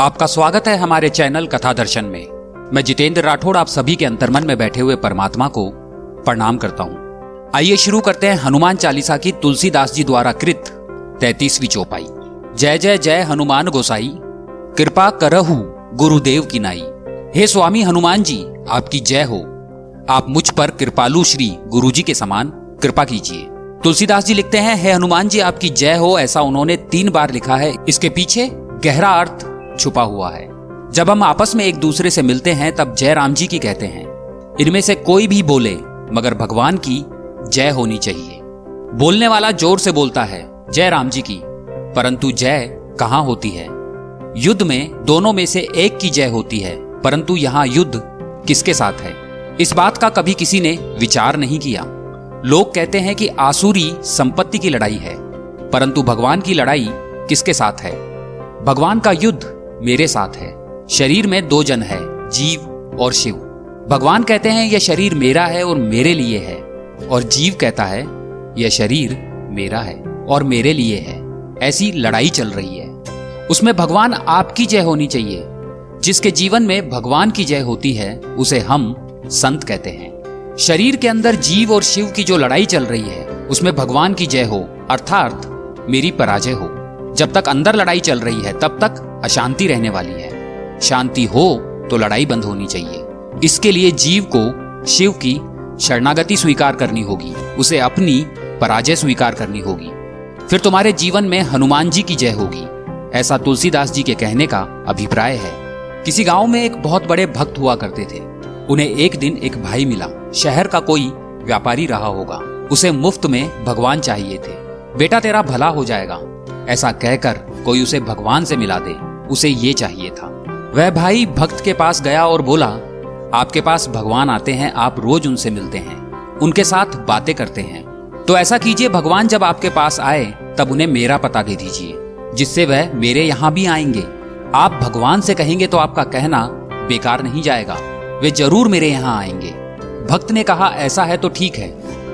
आपका स्वागत है हमारे चैनल कथा दर्शन में। मैं जितेंद्र राठौड़ आप सभी के अंतर्मन में बैठे हुए परमात्मा को प्रणाम करता हूँ। आइए शुरू करते हैं हनुमान चालीसा की तुलसीदास जी द्वारा कृत तैतीसवीं चौपाई। जय जय जय हनुमान गोसाई, कृपा करहु गुरुदेव की नाई। हे स्वामी हनुमान जी, आपकी जय हो। आप मुझ पर कृपालु श्री गुरु जी के समान कृपा कीजिए। तुलसीदास जी लिखते हैं, हे हनुमान जी, आपकी जय हो ऐसा उन्होंने तीन बार लिखा है। इसके पीछे गहरा अर्थ छुपा हुआ है। जब हम आपस में एक दूसरे से मिलते हैं, तब जय राम जी की कहते हैं, इनमें से कोई भी बोले, मगर भगवान की जय होनी चाहिए। बोलने वाला ज़ोर से बोलता है जय राम जी की, परंतु जय कहाँ होती है? युद्ध में दोनों में से एक की जय होती है, परंतु यहाँ युद्ध किसके साथ है? इस बात का कभी किसी ने विचार नहीं किया। लोग कहते हैं कि आसुरी संपत्ति की लड़ाई है, परंतु भगवान की लड़ाई किसके साथ है? भगवान का युद्ध मेरे साथ है। शरीर में दो जन है, जीव और शिव। भगवान कहते हैं, यह शरीर मेरा है और मेरे लिए है। और जीव कहता है, यह शरीर मेरा है और मेरे लिए है। ऐसी लड़ाई चल रही है। उसमें भगवान आपकी जय होनी चाहिए। जिसके जीवन में भगवान की जय होती है, उसे हम संत कहते हैं। शरीर के अंदर जीव और शिव की जो लड़ाई चल रही है, उसमें भगवान की जय हो, अर्थात मेरी पराजय हो। जब तक अंदर लड़ाई चल रही है, तब तक अशांति रहने वाली है। शांति हो तो लड़ाई बंद होनी चाहिए। इसके लिए जीव को शिव की शरणागति स्वीकार करनी होगी। उसे अपनी पराजय स्वीकार करनी होगी। फिर तुम्हारे जीवन में हनुमान जी की जय होगी। ऐसा तुलसीदास जी के कहने का अभिप्राय है। किसी गाँव में एक बहुत बड़े भक्त हुआ करते थे। उन्हें एक दिन एक भाई मिला। शहर का कोई व्यापारी रहा होगा। उसे मुफ़्त में भगवान चाहिए थे। बेटा, तेरा भला हो जाएगा। ऐसा कहकर कोई उसे भगवान से मिला दे, उसे ये चाहिए था। वह भाई भक्त के पास गया और बोला, आपके पास भगवान आते हैं, आप रोज उनसे मिलते हैं, उनके साथ बातें करते हैं। तो ऐसा कीजिए भगवान जब आपके पास आए, तब उन्हें मेरा पता दे दीजिए, जिससे वह मेरे यहाँ भी आएँगे। आप भगवान से कहेंगे तो आपका कहना बेकार नहीं जाएगा, वे ज़रूर मेरे यहाँ आएँगे। भक्त ने कहा, ऐसा है तो ठीक है,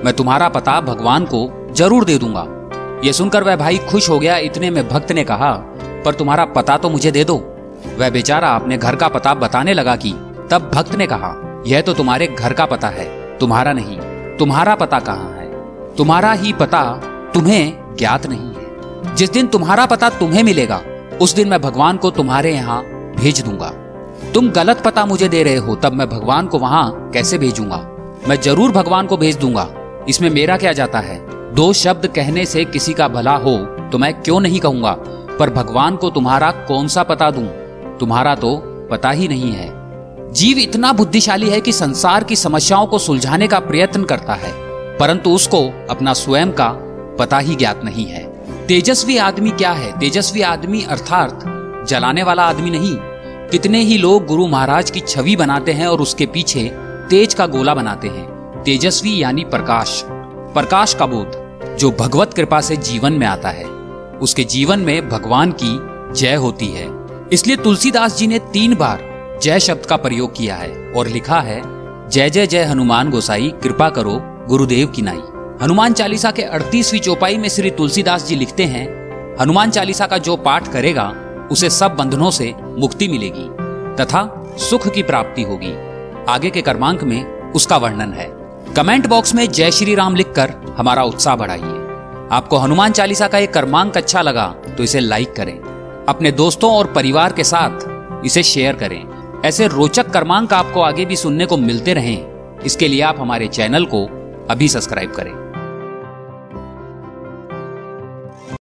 मैं तुम्हारा पता भगवान को ज़रूर दे दूँगा। यह सुनकर वह भाई खुश हो गया, इतने में भक्त ने कहा, पर तुम्हारा पता तो मुझे दे दो। वह बेचारा अपने घर का पता बताने लगा कि तब भक्त ने कहा, यह तो तुम्हारे घर का पता है, तुम्हारा नहीं, तुम्हारा पता कहाँ है? तुम्हारा ही पता तुम्हें ज्ञात नहीं है। जिस दिन तुम्हारा पता तुम्हें मिलेगा, उस दिन मैं भगवान को तुम्हारे यहाँ भेज दूँगा। तुम गलत पता मुझे दे रहे हो, तब मैं भगवान को वहाँ कैसे भेजूँगा? मैं ज़रूर भगवान को भेज दूँगा इसमें मेरा क्या जाता है? दो शब्द कहने से किसी का भला हो तो मैं क्यों नहीं कहूँगा? पर भगवान को तुम्हारा कौन सा पता दूँ? तुम्हारा तो पता ही नहीं है। जीव इतना बुद्धिशाली है कि संसार की समस्याओं को सुलझाने का प्रयत्न करता है, परंतु उसको अपना स्वयं का पता ही ज्ञात नहीं है। तेजस्वी आदमी क्या है? तेजस्वी आदमी अर्थात जलाने वाला आदमी नहीं। कितने ही लोग गुरु महाराज की छवि बनाते हैं और उसके पीछे तेज का गोला बनाते हैं। तेजस्वी यानी प्रकाश। प्रकाश का बोध, जो भगवत कृपा से जीवन में आता है। उसके जीवन में भगवान की जय होती है। इसलिए तुलसीदास जी ने तीन बार जय शब्द का प्रयोग किया है और लिखा है, जय जय जय हनुमान गोसाई, कृपा करो गुरुदेव की नाई। हनुमान चालीसा के अड़तीसवीं चौपाई में श्री तुलसीदास जी लिखते हैं, हनुमान चालीसा का जो पाठ करेगा, उसे सब बंधनों से मुक्ति मिलेगी, तथा सुख की प्राप्ति होगी। आगे के कर्मांक में उसका वर्णन है। कमेंट बॉक्स में जय श्री राम लिखकर हमारा उत्साह बढ़ाइए। आपको हनुमान चालीसा का एक कर्मांक अच्छा लगा तो इसे लाइक करें। अपने दोस्तों और परिवार के साथ इसे शेयर करें। ऐसे रोचक कर्मांक आपको आगे भी सुनने को मिलते रहें। इसके लिए आप हमारे चैनल को अभी सब्सक्राइब करें।